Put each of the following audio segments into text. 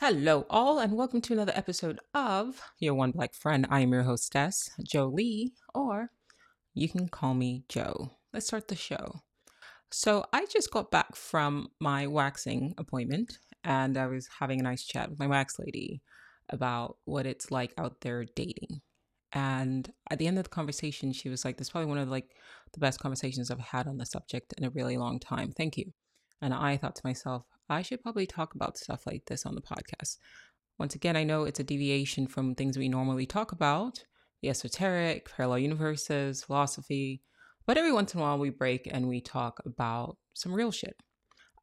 Hello, all, and welcome to another episode of Your One Black Friend. I am your hostess, Jolie, or you can call me Joe. Let's start the show. So, I just got back from my waxing appointment, and I was having a nice chat with my wax lady about what it's like out there dating. And at the end of the conversation, she was like, "This is probably one of like the best conversations I've had on the subject in a really long time. Thank you." And I thought to myself, I should probably talk about stuff like this on the podcast. Once again, I know it's a deviation from things we normally talk about the esoteric, parallel universes, philosophy, but every once in a while we break and we talk about some real shit.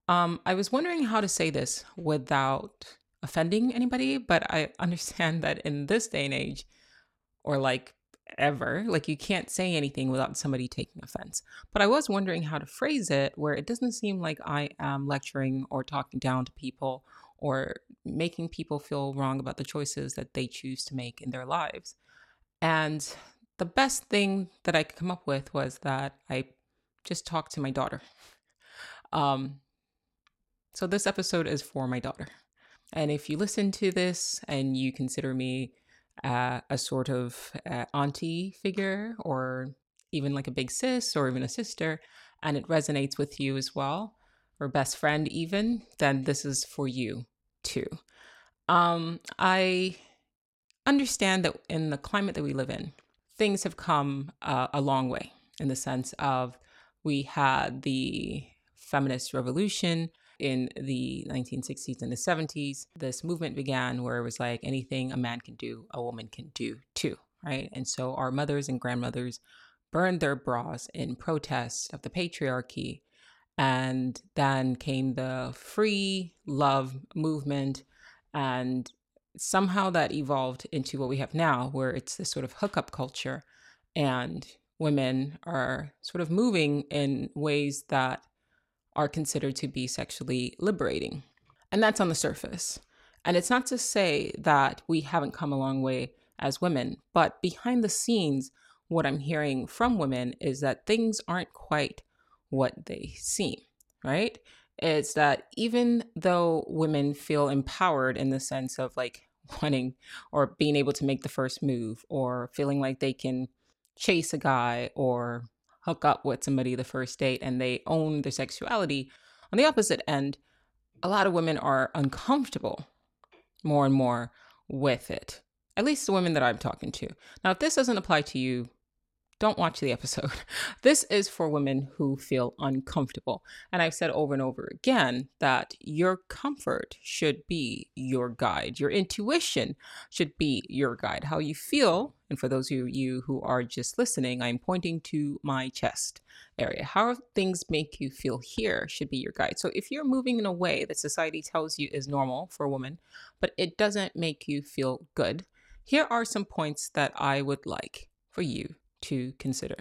Um, I was wondering how to say this without offending anybody, but I understand that in this day and age, or like ever. Like you can't say anything without somebody taking offense. But I was wondering how to phrase it where it doesn't seem like I am lecturing or talking down to people or making people feel wrong about the choices that they choose to make in their lives. And the best thing that I could come up with was that I just talked to my daughter. Um, so this episode is for my daughter. And if you listen to this and you consider me uh, a sort of uh, auntie figure or even like a big sis or even a sister and it resonates with you as well or best friend even then this is for you too. Um i understand that in the climate that we live in things have come uh, a long way in the sense of we had the feminist revolution in the 1960s and the 70s, this movement began where it was like anything a man can do, a woman can do too, right? And so our mothers and grandmothers burned their bras in protest of the patriarchy. And then came the free love movement. And somehow that evolved into what we have now, where it's this sort of hookup culture. And women are sort of moving in ways that are considered to be sexually liberating. And that's on the surface. And it's not to say that we haven't come a long way as women, but behind the scenes, what I'm hearing from women is that things aren't quite what they seem, right? It's that even though women feel empowered in the sense of like wanting or being able to make the first move or feeling like they can chase a guy or hook up with somebody the first date and they own their sexuality. On the opposite end, a lot of women are uncomfortable more and more with it. At least the women that I'm talking to. Now, if this doesn't apply to you, don't watch the episode. This is for women who feel uncomfortable. And I've said over and over again that your comfort should be your guide. Your intuition should be your guide. How you feel, and for those of you who are just listening, I'm pointing to my chest area. How things make you feel here should be your guide. So if you're moving in a way that society tells you is normal for a woman, but it doesn't make you feel good, here are some points that I would like for you to consider.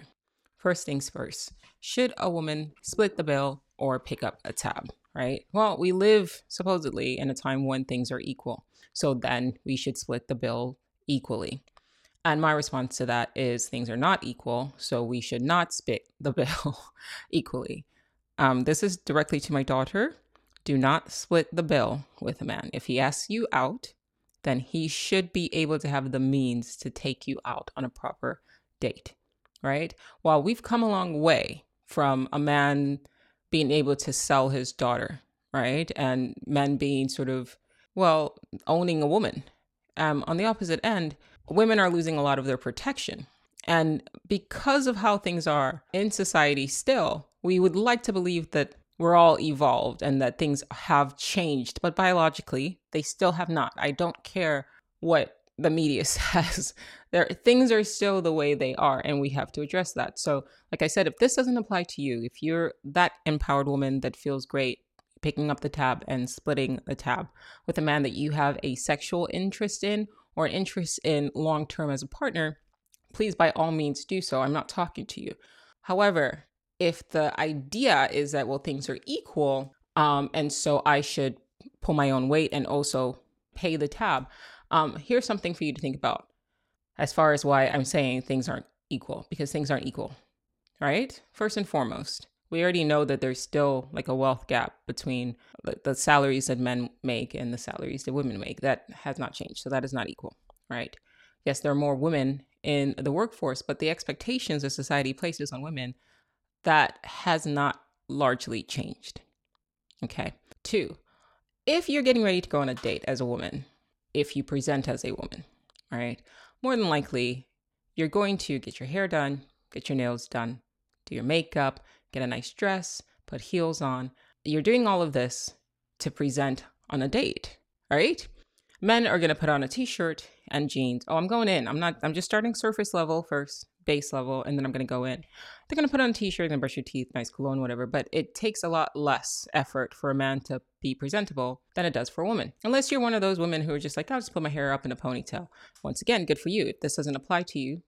First things first, should a woman split the bill or pick up a tab, right? Well, we live supposedly in a time when things are equal. So then we should split the bill equally. And my response to that is things are not equal, so we should not split the bill equally. Um, this is directly to my daughter. Do not split the bill with a man. If he asks you out, then he should be able to have the means to take you out on a proper date, right? While we've come a long way from a man being able to sell his daughter, right? And men being sort of, well, owning a woman. Um, on the opposite end, women are losing a lot of their protection. And because of how things are in society still, we would like to believe that we're all evolved and that things have changed, but biologically, they still have not. I don't care what the media says there things are still the way they are and we have to address that. So like i said if this doesn't apply to you if you're that empowered woman that feels great picking up the tab and splitting the tab with a man that you have a sexual interest in or an interest in long term as a partner please by all means do so. I'm not talking to you. However if the idea is that well things are equal um and so i should pull my own weight and also pay the tab um, here's something for you to think about as far as why I'm saying things aren't equal, because things aren't equal, right? First and foremost, we already know that there's still like a wealth gap between the salaries that men make and the salaries that women make. That has not changed. So that is not equal, right? Yes, there are more women in the workforce, but the expectations that society places on women that has not largely changed. Okay. Two, if you're getting ready to go on a date as a woman, if you present as a woman, right, more than likely you're going to get your hair done, get your nails done, do your makeup, get a nice dress, put heels on. You're doing all of this to present on a date, right? Men are going to put on a t shirt and jeans. Oh, I'm going in. I'm not, I'm just starting surface level first, base level, and then I'm going to go in. They're going to put on a t shirt and brush your teeth, nice cologne, whatever. But it takes a lot less effort for a man to be presentable than it does for a woman. Unless you're one of those women who are just like, I'll just put my hair up in a ponytail. Once again, good for you. If this doesn't apply to you,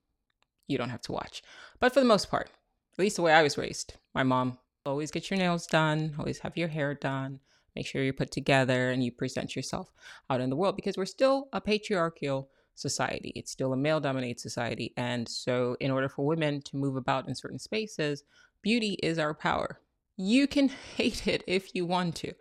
you don't have to watch. But for the most part, at least the way I was raised. My mom always get your nails done, always have your hair done, make sure you're put together and you present yourself out in the world because we're still a patriarchal society. It's still a male dominated society. And so, in order for women to move about in certain spaces, beauty is our power. You can hate it if you want to.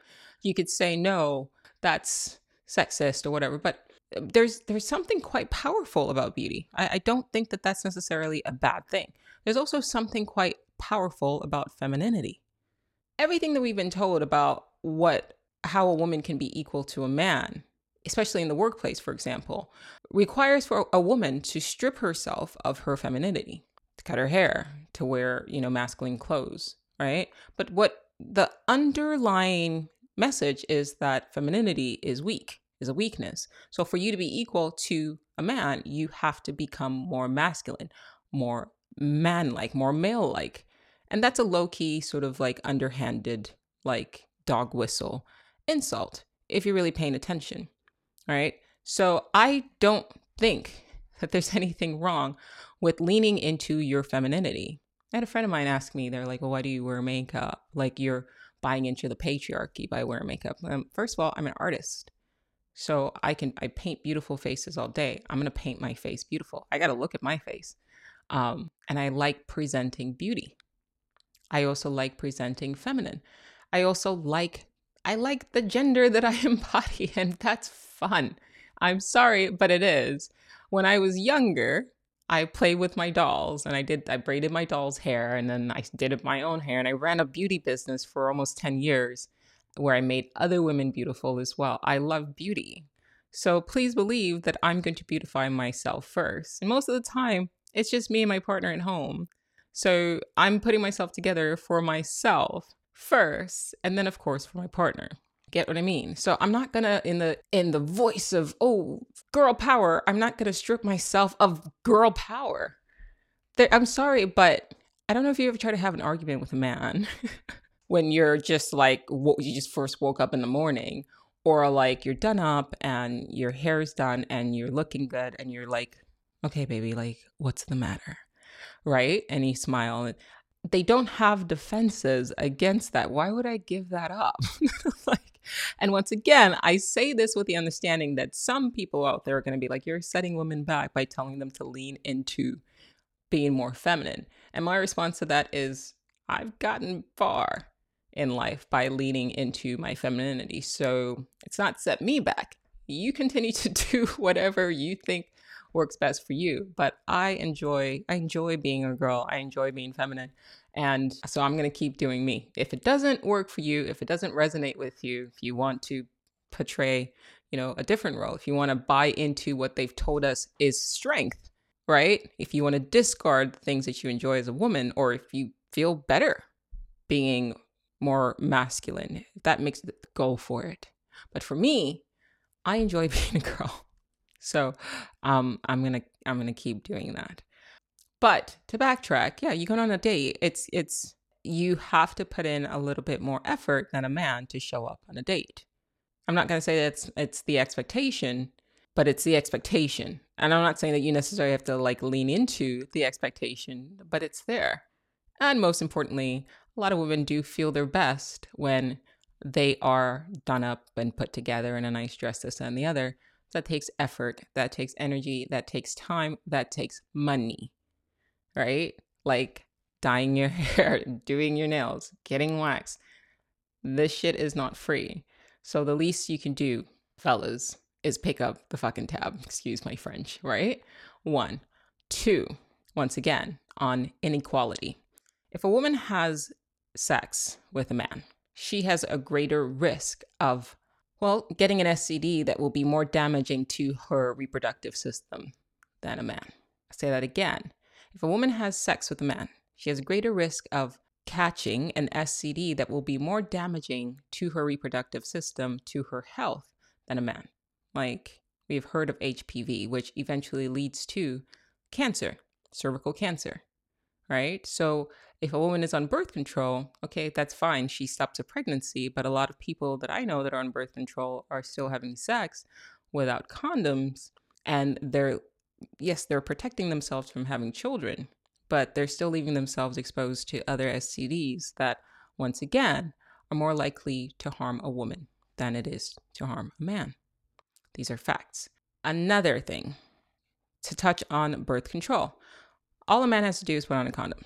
You could say, no, that's sexist or whatever, but um, there's there's something quite powerful about beauty. I, I don't think that that's necessarily a bad thing. There's also something quite powerful about femininity. Everything that we've been told about what how a woman can be equal to a man, especially in the workplace, for example, requires for a woman to strip herself of her femininity, to cut her hair, to wear, you know, masculine clothes, right? But what the underlying message is that femininity is weak, is a weakness. So for you to be equal to a man, you have to become more masculine, more man like, more male like. And that's a low key, sort of like underhanded, like dog whistle insult if you're really paying attention. Right. So I don't think that there's anything wrong with leaning into your femininity. I had a friend of mine ask me, they're like, well, why do you wear makeup? Like you're buying into the patriarchy by wearing makeup. Um, first of all, I'm an artist. So I can I paint beautiful faces all day. I'm gonna paint my face beautiful. I gotta look at my face. Um, and I like presenting beauty. I also like presenting feminine. I also like I like the gender that I embody, and that's fun. I'm sorry, but it is. When I was younger, I played with my dolls and I did I braided my doll's hair and then I did my own hair and I ran a beauty business for almost 10 years where I made other women beautiful as well. I love beauty. So please believe that I'm going to beautify myself first. And most of the time, it's just me and my partner at home. So I'm putting myself together for myself first, and then of course for my partner. Get what I mean? So I'm not gonna in the in the voice of oh girl power, I'm not gonna strip myself of girl power. There, I'm sorry, but I don't know if you ever try to have an argument with a man when you're just like you just first woke up in the morning or like you're done up and your hair is done and you're looking good and you're like okay, baby, like, what's the matter? Right? And he. They don't have defenses against that. Why would I give that up? like, and once again, I say this with the understanding that some people out there are going to be like, you're setting women back by telling them to lean into being more feminine. And my response to that is, I've gotten far in life by leaning into my femininity. So it's not set me back. You continue to do whatever you think works best for you. But I enjoy I enjoy being a girl. I enjoy being feminine. And so I'm going to keep doing me. If it doesn't work for you, if it doesn't resonate with you, if you want to portray, you know, a different role, if you want to buy into what they've told us is strength, right? If you want to discard things that you enjoy as a woman or if you feel better being more masculine, that makes it go for it. But for me, I enjoy being a girl. So um, I'm gonna I'm gonna keep doing that. But to backtrack, yeah, you go on a date. It's it's you have to put in a little bit more effort than a man to show up on a date. I'm not gonna say that's it's the expectation, but it's the expectation. And I'm not saying that you necessarily have to like lean into the expectation, but it's there. And most importantly, a lot of women do feel their best when they are done up and put together in a nice dress, this and the other that takes effort, that takes energy, that takes time, that takes money, right? Like dyeing your hair, doing your nails, getting wax. This shit is not free. So the least you can do, fellas, is pick up the fucking tab. Excuse my French, right? One. Two, once again, on inequality. If a woman has sex with a man, she has a greater risk of, well, getting an STD that will be more damaging to her reproductive system than a man. I say that again. If a woman has sex with a man, she has a greater risk of catching an STD that will be more damaging to her reproductive system, to her health, than a man. Like we've heard of HPV, which eventually leads to cancer, cervical cancer, right? So if a woman is on birth control, okay, that's fine. She stops a pregnancy. But a lot of people that I know that are on birth control are still having sex without condoms. And they're, yes, they're protecting themselves from having children, but they're still leaving themselves exposed to other STDs that, once again, are more likely to harm a woman than it is to harm a man. These are facts. Another thing to touch on birth control all a man has to do is put on a condom.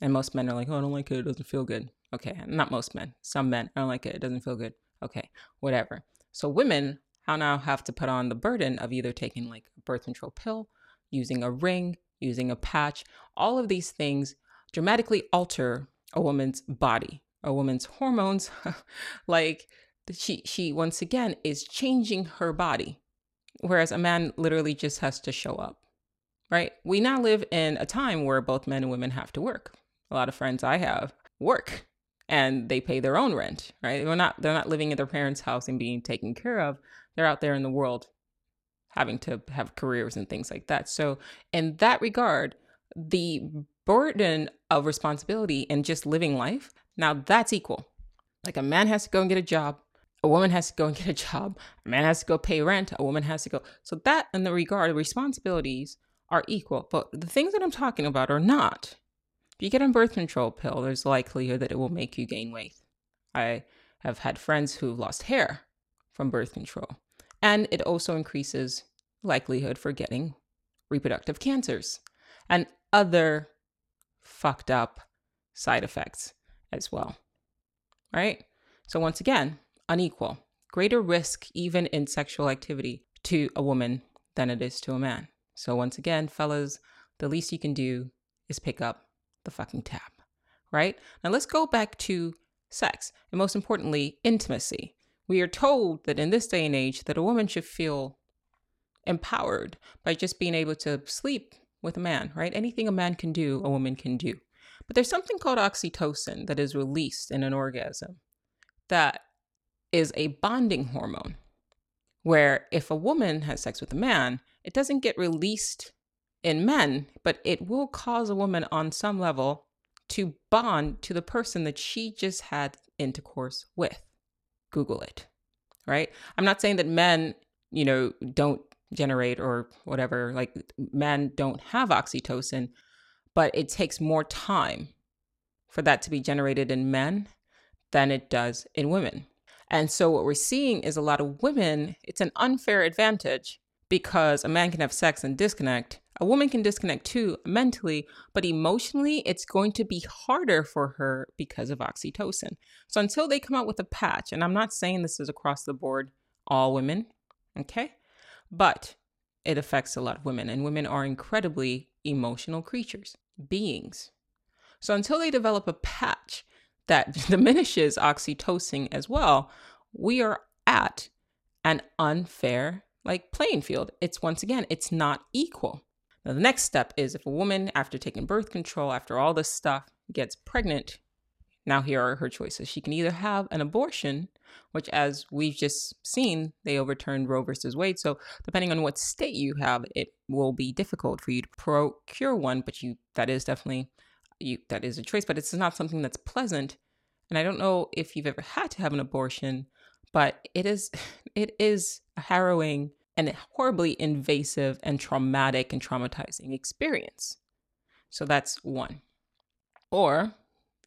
And most men are like, oh, I don't like it. It doesn't feel good. Okay. Not most men. Some men, I don't like it. It doesn't feel good. Okay. Whatever. So women now have to put on the burden of either taking like a birth control pill, using a ring, using a patch. All of these things dramatically alter a woman's body, a woman's hormones. like she she once again is changing her body whereas a man literally just has to show up right we now live in a time where both men and women have to work a lot of friends i have work and they pay their own rent right they're not they're not living at their parents house and being taken care of they're out there in the world having to have careers and things like that. So in that regard the burden of responsibility and just living life now that's equal. Like a man has to go and get a job a woman has to go and get a job a man has to go pay rent a woman has to go. So that in the regard responsibilities are equal. But the things that i'm talking about are not. If you get a birth control pill there's likelihood that it will make you gain weight. I have had friends who've lost hair from birth control and it also increases likelihood for getting reproductive cancers and other fucked up side effects as well right so once again unequal, greater risk even in sexual activity to a woman than it is to a man. So, once again, fellas, the least you can do is pick up the fucking tab, right? Now, let's go back to sex and most importantly, intimacy. We are told that in this day and age that a woman should feel empowered by just being able to sleep with a man, right? Anything a man can do, a woman can do. But there's something called oxytocin that is released in an orgasm that is a bonding hormone, where if a woman has sex with a man, it doesn't get released in men, but it will cause a woman on some level to bond to the person that she just had intercourse with. Google it, right? I'm not saying that men, you know, don't generate or whatever, like men don't have oxytocin, but it takes more time for that to be generated in men than it does in women. And so what we're seeing is a lot of women, it's an unfair advantage because a man can have sex and disconnect. A woman can disconnect too mentally, but emotionally, it's going to be harder for her because of oxytocin. So until they come out with a patch, and I'm not saying this is across the board, all women, okay? But it affects a lot of women, and women are incredibly emotional creatures, beings. So until they develop a patch that diminishes oxytocin as well, we are at an unfair like playing field. It's once again, it's not equal. Now the next step is if a woman after taking birth control, after all this stuff, gets pregnant, now here are her choices. She can either have an abortion, which as we've just seen, they overturned Roe versus Wade. So depending on what state you have, it will be difficult for you to procure one, but you that is definitely you that is a choice, but it's not something that's pleasant. And I don't know if you've ever had to have an abortion, but it is it is a harrowing and a horribly invasive and traumatic and traumatizing experience. So that's one. Or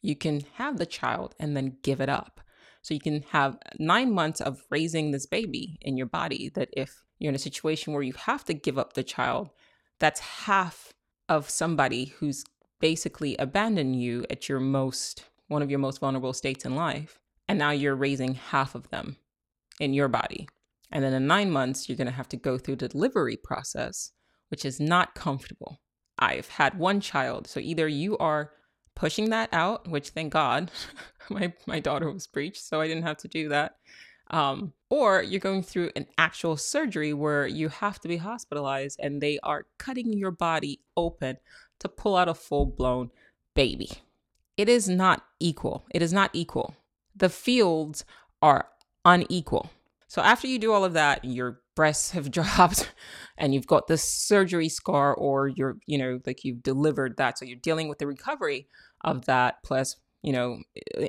you can have the child and then give it up. So you can have nine months of raising this baby in your body that if you're in a situation where you have to give up the child, that's half of somebody who's basically abandoned you at your most one of your most vulnerable states in life and now you're raising half of them in your body and then in 9 months you're going to have to go through the delivery process which is not comfortable i've had one child so either you are pushing that out which thank god my my daughter was breached so i didn't have to do that um, or you're going through an actual surgery where you have to be hospitalized and they are cutting your body open to pull out a full blown baby. It is not equal. It is not equal. The fields are unequal. So after you do all of that, your breasts have dropped and you've got this surgery scar or you're, you know, like you've delivered that. So you're dealing with the recovery of that plus, you know,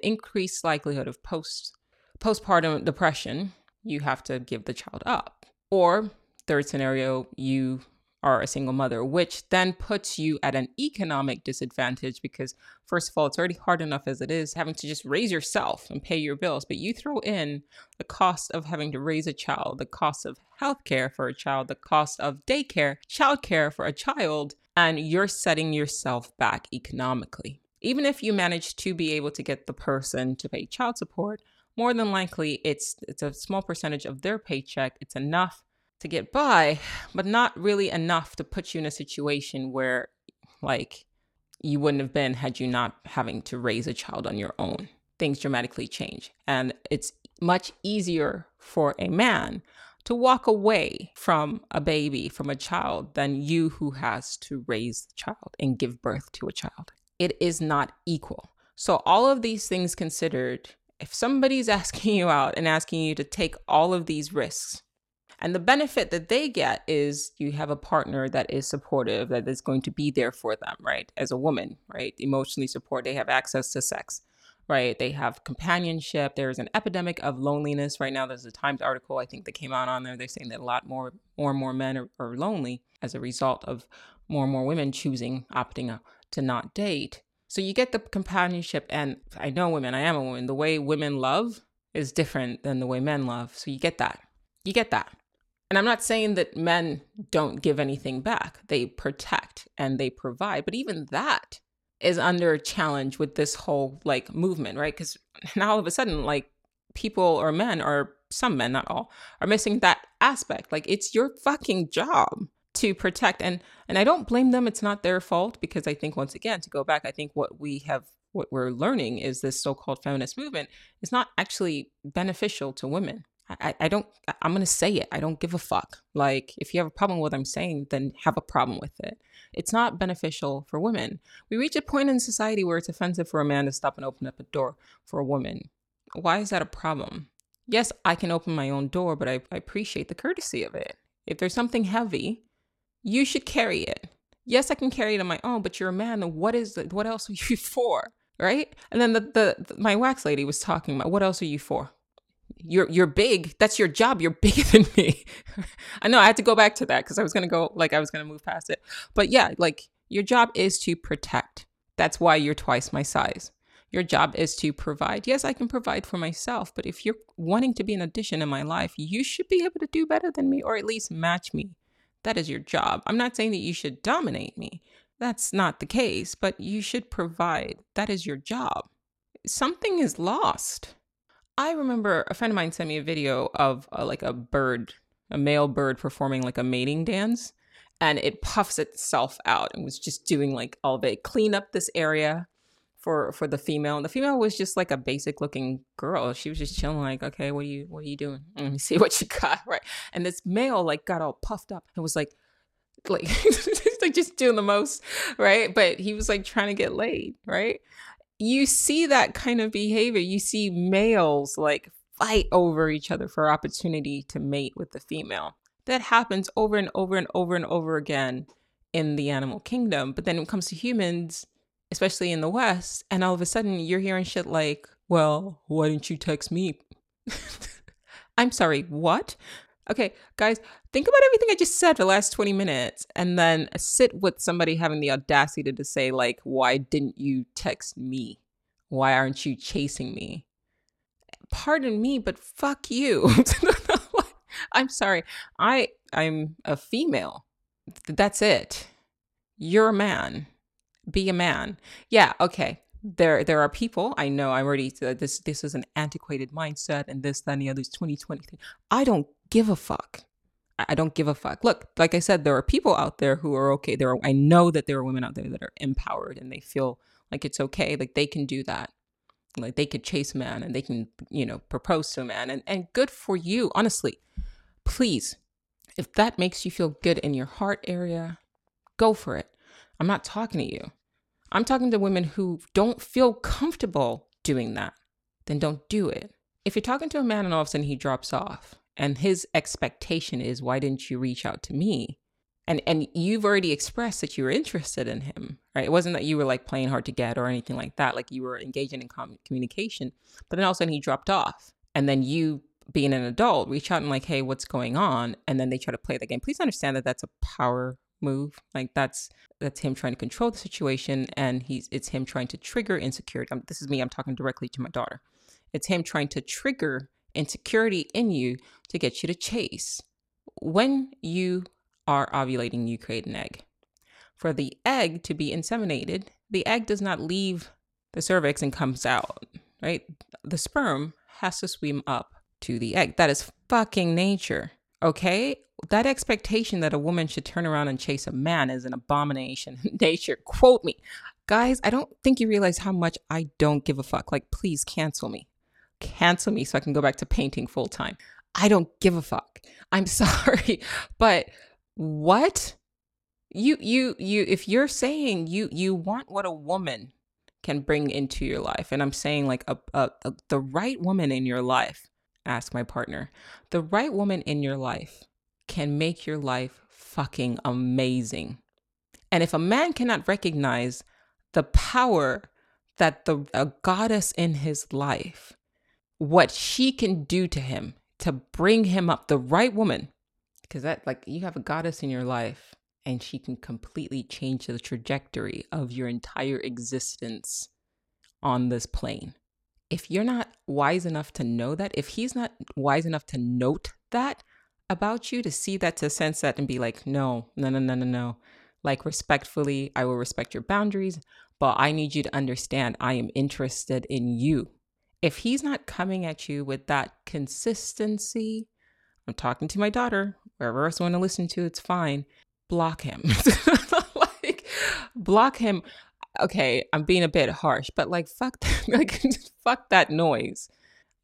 increased likelihood of post postpartum depression, you have to give the child up. Or third scenario, you are a single mother, which then puts you at an economic disadvantage because, first of all, it's already hard enough as it is having to just raise yourself and pay your bills. But you throw in the cost of having to raise a child, the cost of healthcare for a child, the cost of daycare, childcare for a child, and you're setting yourself back economically. Even if you manage to be able to get the person to pay child support, more than likely it's it's a small percentage of their paycheck. It's enough to get by, but not really enough to put you in a situation where like you wouldn't have been had you not having to raise a child on your own. Things dramatically change. And it's much easier for a man to walk away from a baby, from a child, than you who has to raise the child and give birth to a child. It is not equal. So, all of these things considered, if somebody's asking you out and asking you to take all of these risks, and the benefit that they get is you have a partner that is supportive, that is going to be there for them, right? As a woman, right? Emotionally support, they have access to sex, right? They have companionship. There's an epidemic of loneliness right now. There's a Times article I think that came out on there. They're saying that a lot more, more and more men are, are lonely as a result of more and more women choosing, opting to not date. So you get the companionship, and I know women, I am a woman. The way women love is different than the way men love. So you get that. You get that. And I'm not saying that men don't give anything back. They protect and they provide, but even that is under challenge with this whole like movement, right? Because now all of a sudden, like people or men or some men, not all, are missing that aspect. Like it's your fucking job to protect and and I don't blame them. It's not their fault because I think once again to go back, I think what we have what we're learning is this so-called feminist movement is not actually beneficial to women I, I don't i'm gonna say it. I don't give a fuck. Like if you have a problem with what i'm saying then have a problem with it. It's not beneficial for women. We reach a point in society where it's offensive for a man to stop and open up a door for a woman. Why is that a problem? Yes i can open my own door but i, I appreciate the courtesy of it. If there's something heavy you should carry it. Yes i can carry it on my own but you're a man what is what else are you for right? And then the, the, the my wax lady was talking about what else are you for you're you're big. That's your job. You're bigger than me. I know I had to go back to that because I was gonna go like I was gonna move past it. But yeah, like your job is to protect. That's why you're twice my size. Your job is to provide. Yes, I can provide for myself, but if you're wanting to be an addition in my life, you should be able to do better than me or at least match me. That is your job. I'm not saying that you should dominate me. That's not the case, but you should provide. That is your job. Something is lost I remember a friend of mine sent me a video of uh, like a bird, a male bird performing like a mating dance, and it puffs itself out and was just doing like all day clean up this area for for the female. And the female was just like a basic looking girl. She was just chilling, like, okay, what are you what are you doing? Let me see what you got, right? And this male like got all puffed up and was like, like like just doing the most, right? But he was like trying to get laid, right? You see that kind of behavior. You see males like fight over each other for opportunity to mate with the female. That happens over and over and over and over again in the animal kingdom. But then when it comes to humans, especially in the West, and all of a sudden you're hearing shit like, well, why didn't you text me? I'm sorry, what? Okay, guys, think about everything I just said for the last 20 minutes and then sit with somebody having the audacity to say, like, why didn't you text me? Why aren't you chasing me? Pardon me, but fuck you. I'm sorry. I I'm a female. That's it. You're a man. Be a man. Yeah, okay. There there are people, I know I'm already uh, this this is an antiquated mindset and this, that, the other's 2020 thing. I don't give a fuck. I don't give a fuck. Look, like I said, there are people out there who are okay. There are I know that there are women out there that are empowered and they feel like it's okay. Like they can do that. Like they could chase a man and they can, you know, propose to a man. And and good for you. Honestly, please, if that makes you feel good in your heart area, go for it. I'm not talking to you. I'm talking to women who don't feel comfortable doing that. Then don't do it. If you're talking to a man and all of a sudden he drops off and his expectation is, why didn't you reach out to me? And, and you've already expressed that you were interested in him, right? It wasn't that you were like playing hard to get or anything like that. Like you were engaging in com- communication, but then all of a sudden he dropped off. And then you being an adult, reach out and like, hey, what's going on? And then they try to play the game. Please understand that that's a power move. Like that's that's him trying to control the situation, and he's it's him trying to trigger insecurity. I'm, this is me. I'm talking directly to my daughter. It's him trying to trigger insecurity in you to get you to chase. When you are ovulating, you create an egg. For the egg to be inseminated, the egg does not leave the cervix and comes out, right? The sperm has to swim up to the egg. That is fucking nature. Okay? That expectation that a woman should turn around and chase a man is an abomination. nature. Quote me. Guys, I don't think you realize how much I don't give a fuck. Like, please cancel me. Cancel me so I can go back to painting full time. I don't give a fuck. I'm sorry. But what? You you you if you're saying you you want what a woman can bring into your life and I'm saying like a, a, a the right woman in your life ask my partner. The right woman in your life can make your life fucking amazing. And if a man cannot recognize the power that the a goddess in his life, what she can do to him to bring him up, the right woman, because that like you have a goddess in your life and she can completely change the trajectory of your entire existence on this plane if you're not wise enough to know that, if he's not wise enough to note that about you, to see that, to sense that, and be like, no, no, no, no, no, no. Like, respectfully, I will respect your boundaries, but I need you to understand I am interested in you. If he's not coming at you with that consistency, I'm talking to my daughter, wherever else you want to listen to, it's fine. Block him. like, block him okay, I'm being a bit harsh, but like fuck that, like fuck that noise.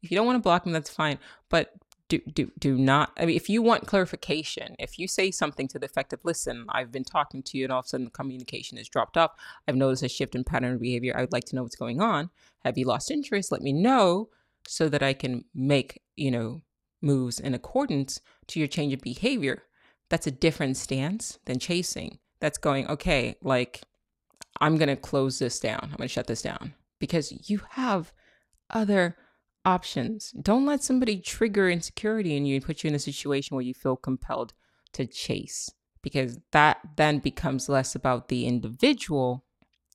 If you don't want to block them, that's fine. But do do do not. I mean, if you want clarification, if you say something to the effect of, "Listen, I've been talking to you, and all of a sudden the communication has dropped off. I've noticed a shift in pattern of behavior. I would like to know what's going on. Have you lost interest? Let me know so that I can make you know moves in accordance to your change of behavior." That's a different stance than chasing. That's going okay, like I'm going to close this down. I'm going to shut this down because you have other options. Don't let somebody trigger insecurity in you and put you in a situation where you feel compelled to chase because that then becomes less about the individual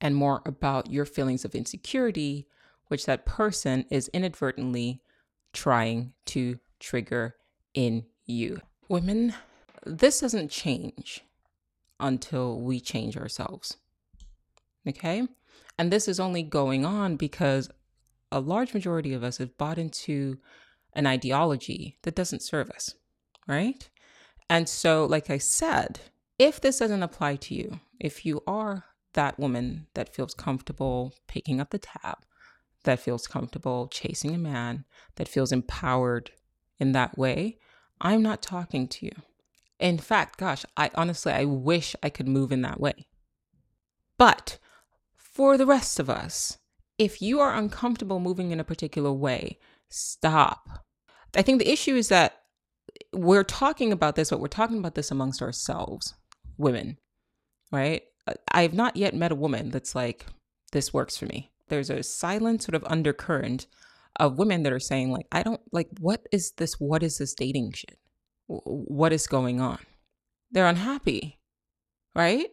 and more about your feelings of insecurity, which that person is inadvertently trying to trigger in you. Women, this doesn't change until we change ourselves. Okay. And this is only going on because a large majority of us have bought into an ideology that doesn't serve us. Right. And so, like I said, if this doesn't apply to you, if you are that woman that feels comfortable picking up the tab, that feels comfortable chasing a man, that feels empowered in that way, I'm not talking to you. In fact, gosh, I honestly, I wish I could move in that way. But for the rest of us, if you are uncomfortable moving in a particular way, stop. I think the issue is that we're talking about this, but we're talking about this amongst ourselves, women, right? I have not yet met a woman that's like, this works for me. There's a silent sort of undercurrent of women that are saying, like, I don't like, what is this? What is this dating shit? What is going on? They're unhappy, right?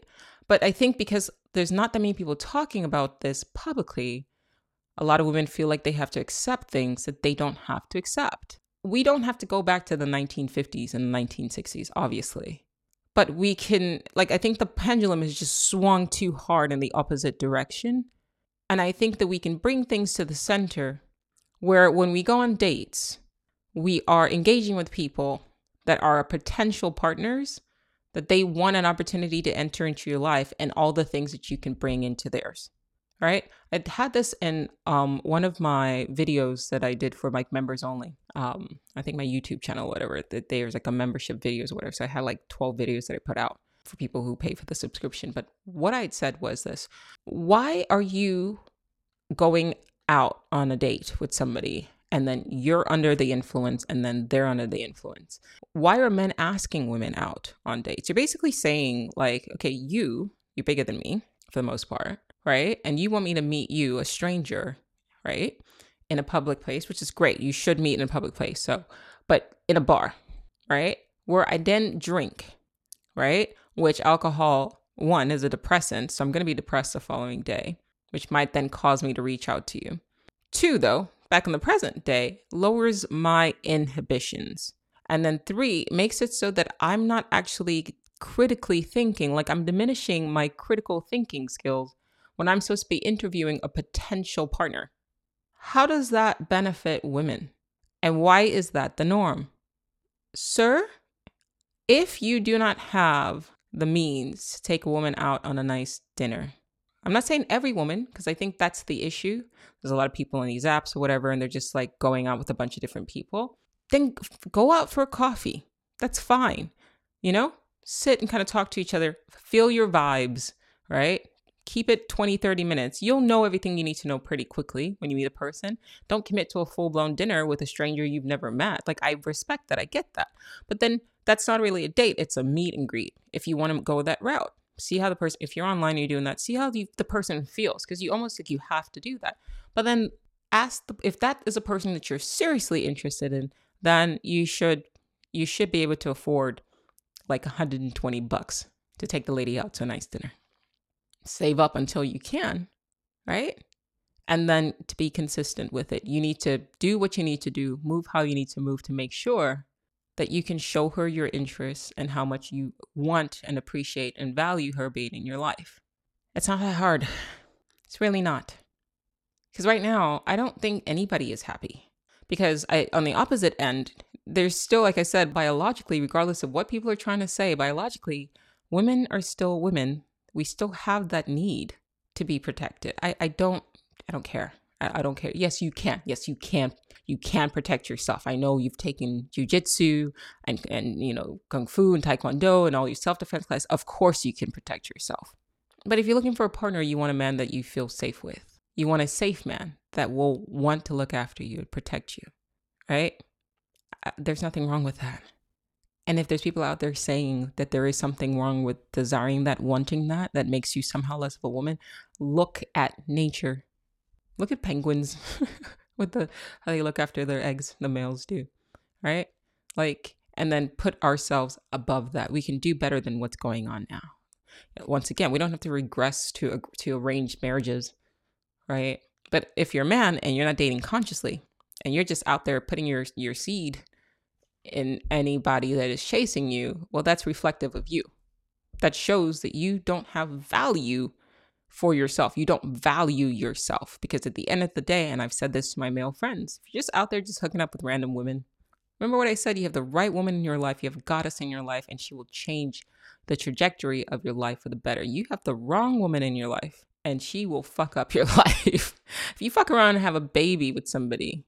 But I think because there's not that many people talking about this publicly, a lot of women feel like they have to accept things that they don't have to accept. We don't have to go back to the 1950s and 1960s, obviously. but we can like I think the pendulum has just swung too hard in the opposite direction. And I think that we can bring things to the center where when we go on dates, we are engaging with people that are potential partners that they want an opportunity to enter into your life and all the things that you can bring into theirs right? I had this in um, one of my videos that i did for like members only. Um, i think my youtube channel whatever that there's like a membership videos whatever. So i had like 12 videos that i put out for people who pay for the subscription. But what i said was this why are you going out on a date with somebody and then you're under the influence and then they're under the influence. Why are men asking women out on dates? You're basically saying, like, okay, you, you're bigger than me for the most part, right? And you want me to meet you, a stranger, right? In a public place, which is great. You should meet in a public place. So, but in a bar, right? Where I then drink, right? Which alcohol, one, is a depressant. So I'm going to be depressed the following day, which might then cause me to reach out to you. Two, though, back in the present day lowers my inhibitions. And then three makes it so that I'm not actually critically thinking, like I'm diminishing my critical thinking skills when I'm supposed to be interviewing a potential partner. How does that benefit women? And why is that the norm? Sir, if you do not have the means to take a woman out on a nice dinner, I'm not saying every woman, because I think that's the issue. There's a lot of people in these apps or whatever, and they're just like going out with a bunch of different people. Then go out for a coffee. That's fine. You know, sit and kind of talk to each other, feel your vibes, right? Keep it 20, 30 minutes. You'll know everything you need to know pretty quickly when you meet a person. Don't commit to a full blown dinner with a stranger you've never met. Like, I respect that. I get that. But then that's not really a date, it's a meet and greet if you want to go that route see how the person if you're online and you're doing that see how the, the person feels because you almost like you have to do that. But then ask the, if that is a person that you're seriously interested in then you should you should be able to afford like 120 bucks to take the lady out to a nice dinner. Save up until you can right? And then to be consistent with it you need to do what you need to do move how you need to move to make sure that you can show her your interests and how much you want and appreciate and value her being in your life. It's not that hard. It's really not. Because right now, I don't think anybody is happy. Because I, on the opposite end, there's still, like I said, biologically, regardless of what people are trying to say, biologically, women are still women. We still have that need to be protected. I, I don't, I don't care. I, I don't care. Yes, you can. Yes, you can. You can protect yourself. I know you've taken jujitsu and and you know kung fu and taekwondo and all your self defense classes. Of course, you can protect yourself. But if you're looking for a partner, you want a man that you feel safe with. You want a safe man that will want to look after you and protect you, right? Uh, there's nothing wrong with that. And if there's people out there saying that there is something wrong with desiring that, wanting that, that makes you somehow less of a woman, look at nature Look at penguins with the how they look after their eggs, the males do. Right? Like and then put ourselves above that. We can do better than what's going on now. Once again, we don't have to regress to to arranged marriages, right? But if you're a man and you're not dating consciously and you're just out there putting your your seed in anybody that is chasing you, well that's reflective of you. That shows that you don't have value for yourself. You don't value yourself because at the end of the day, and I've said this to my male friends, if you're just out there just hooking up with random women, remember what I said? You have the right woman in your life, you have goddess in your life, and she will change the trajectory of your life for the better. You have the wrong woman in your life, and she will fuck up your life. if you fuck around and have a baby with somebody,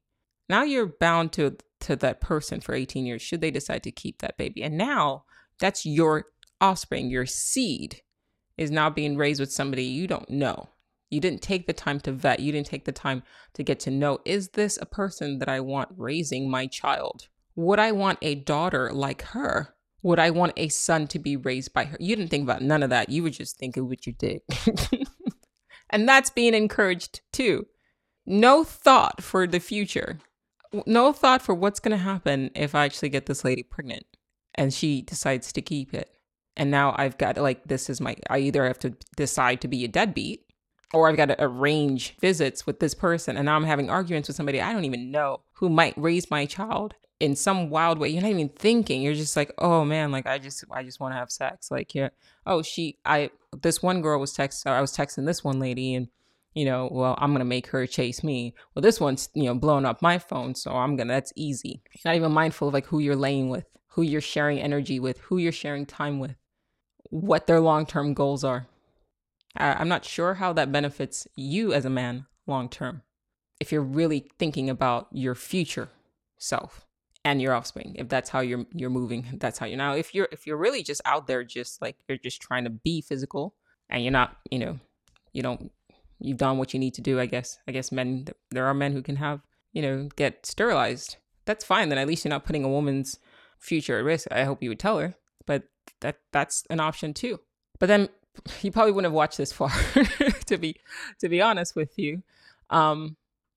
now you're bound to to that person for 18 years should they decide to keep that baby. And now that's your offspring, your seed is now being raised with somebody you don't know. You didn't take the time to vet. You didn't take the time to get to know is this a person that I want raising my child? Would I want a daughter like her? Would I want a son to be raised by her? You didn't think about none of that. You were just thinking what you did. and that's being encouraged too. No thought for the future. No thought for what's going to happen if I actually get this lady pregnant and she decides to keep it and now I've got like this is my I either have to decide to be a deadbeat or I've got to arrange visits with this person and now I'm having arguments with somebody I don't even know who might raise my child in some wild way. You're not even thinking. You're just like, oh man, like I just I just want to have sex. Like yeah, oh she I this one girl was text I was texting this one lady and you know, well, I'm gonna make her chase me. Well, this one's you know blowing up my phone, so I'm gonna. That's easy. You're not even mindful of like who you're laying with, who you're sharing energy with, who you're sharing time with, what their long term goals are. I'm not sure how that benefits you as a man long term. If you're really thinking about your future self and your offspring, if that's how you're you're moving, that's how you now. If you're if you're really just out there, just like you're just trying to be physical, and you're not, you know, you don't you've done what you need to do. I guess. I guess men. There are men who can have you know get sterilized. That's fine. Then at least you're not putting a woman's future at risk. I hope you would tell her. But that that's an option too. But then you probably wouldn't have watched this far to be to be honest with you. Um,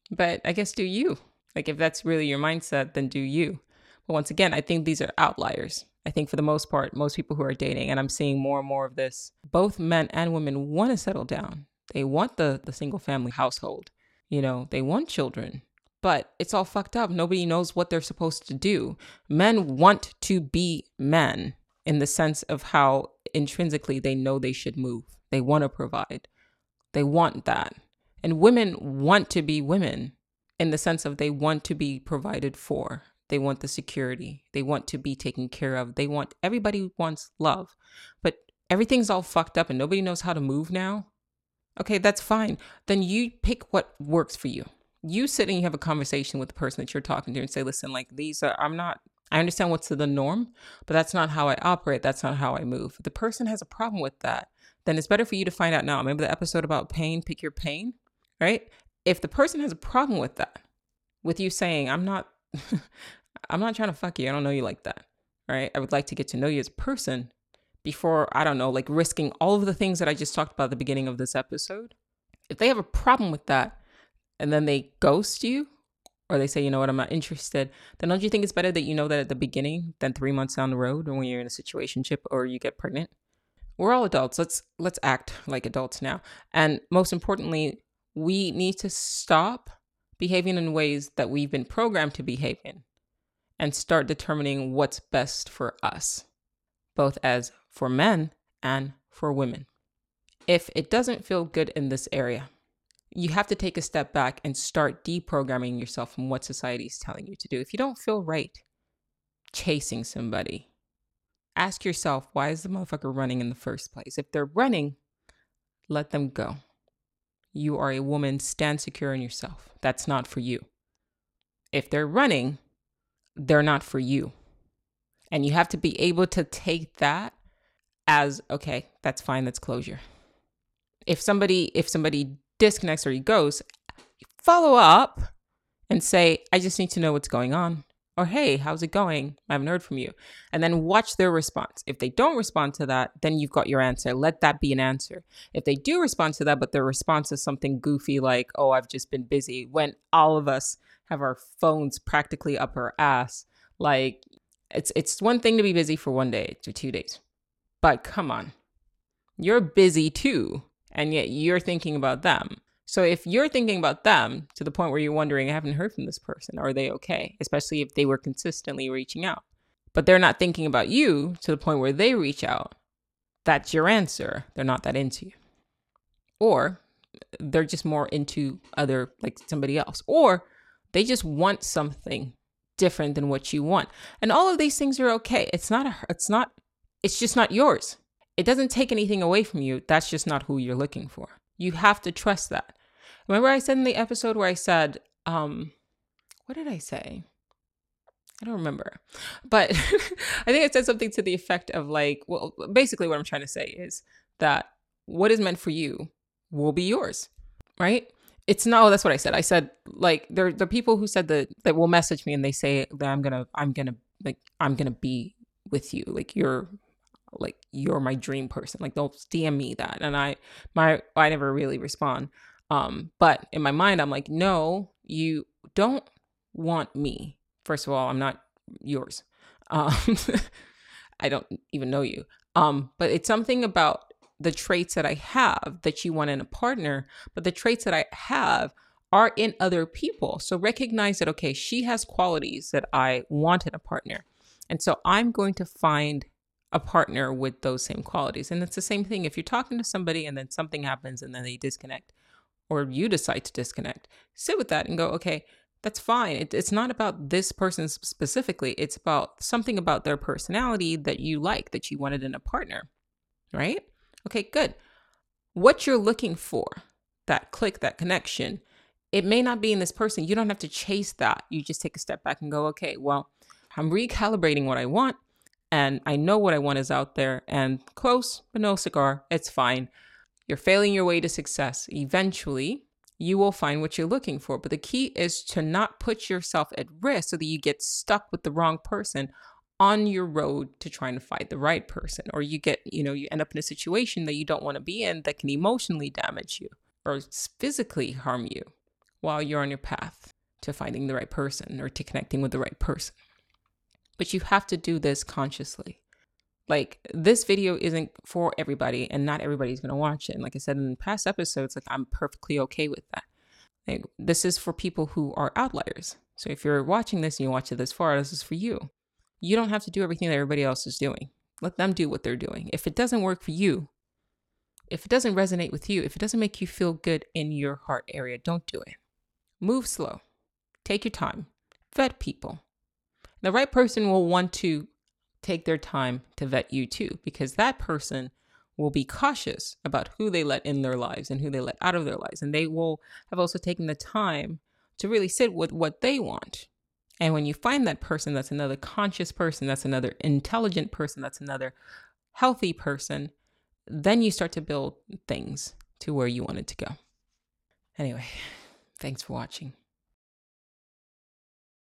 but I guess do you. Like if that's really your mindset, then do you. But once again, I think these are outliers. I think for the most part, most people who are dating, and I'm seeing more and more of this, both men and women want to settle down. They want the the single family household. You know, they want children. But it's all fucked up. Nobody knows what they're supposed to do. Men want to be men in the sense of how intrinsically they know they should move. They want to provide. They want that. And women want to be women in the sense of they want to be provided for. They want the security. They want to be taken care of. They want everybody wants love. But everything's all fucked up and nobody knows how to move now. Okay, that's fine. Then you pick what works for you. You sit and you have a conversation with the person that you're talking to and say, listen, like these are, I'm not, I understand what's the norm, but that's not how I operate. That's not how I move. If the person has a problem with that, then it's better for you to find out now. Remember the episode about pain, pick your pain, right? If the person has a problem with that, with you saying, I'm not, I'm not trying to fuck you. I don't know you like that, right? I would like to get to know you as a person before, I don't know, like risking all of the things that I just talked about at the beginning of this episode. If they have a problem with that and then they ghost you or they say, you know what, I'm not interested, then don't you think it's better that you know that at the beginning than three months down the road when you're in a situationship or you get pregnant? We're all adults. Let's let's act like adults now. And most importantly, we need to stop behaving in ways that we've been programmed to behave in and start determining what's best for us, both as for men and for women. If it doesn't feel good in this area, you have to take a step back and start deprogramming yourself from what society is telling you to do. If you don't feel right chasing somebody, ask yourself, why is the motherfucker running in the first place? If they're running, let them go. You are a woman, stand secure in yourself. That's not for you. If they're running, they're not for you. And you have to be able to take that as okay, that's fine, that's closure. If somebody if somebody disconnects or he goes, follow up and say, I just need to know what's going on. Or hey, how's it going? I haven't heard from you. And then watch their response. If they don't respond to that, then you've got your answer. Let that be an answer. If they do respond to that, but their response is something goofy like, oh, I've just been busy, when all of us have our phones practically up our ass, like it's it's one thing to be busy for one day to two days. But come on, you're busy too, and yet you're thinking about them. So if you're thinking about them to the point where you're wondering, I haven't heard from this person, are they okay? Especially if they were consistently reaching out, but they're not thinking about you to the point where they reach out, that's your answer. They're not that into you. Or they're just more into other, like somebody else. Or they just want something different than what you want. And all of these things are okay. It's not a, it's not it's just not yours. It doesn't take anything away from you. That's just not who you're looking for. You have to trust that. Remember, I said in the episode where I said, um, what did I say? I don't remember. But I think I said something to the effect of like, well, basically, what I'm trying to say is that what is meant for you will be yours, right? It's not, oh, that's what I said. I said, like, there, are people who said that, that will message me and they say that I'm gonna, I'm gonna, like, I'm gonna be with you. Like, you're like you're my dream person. Like they'll dm me that and i my i never really respond. Um but in my mind i'm like no you don't want me. First of all i'm not yours. Um i don't even know you. Um but it's something about the traits that i have that you want in a partner but the traits that i have are in other people. So recognize that, okay, she has qualities that I want in a partner. And so I'm going to find a partner with those same qualities. And it's the same thing if you're talking to somebody and then something happens and then they disconnect or you decide to disconnect, sit with that and go, okay, that's fine. It, it's not about this person specifically. It's about something about their personality that you like, that you wanted in a partner, right? Okay, good. What you're looking for, that click, that connection, it may not be in this person. You don't have to chase that. You just take a step back and go, okay, well, I'm recalibrating what I want and I know what I want is out there and close, but no cigar. It's fine. You're failing your way to success. Eventually, you will find what you're looking for. But the key is to not put yourself at risk so that you get stuck with the wrong person on your road to trying to find the right person or you get you know you end up in a situation that you don't want to be in that can emotionally damage you or physically harm you while you're on your path to finding the right person or to connecting with the right person but you have to do this consciously. Like this video isn't for everybody and not everybody's going to watch it. And like i said in past episodes like i'm perfectly okay with that. Like, this is for people who are outliers. So if you're watching this and you watch it this far this is for you. You don't have to do everything that everybody else is doing. Let them do what they're doing. If it doesn't work for you if it doesn't resonate with you if it doesn't make you feel good in your heart area don't do it. Move slow. Take your time. Vet people the right person will want to take their time to vet you too, because that person will be cautious about who they let in their lives and who they let out of their lives. And they will have also taken the time to really sit with what they want. And when you find that person, that's another conscious person, that's another intelligent person, that's another healthy person, then you start to build things to where you want it to go. Anyway, thanks for watching.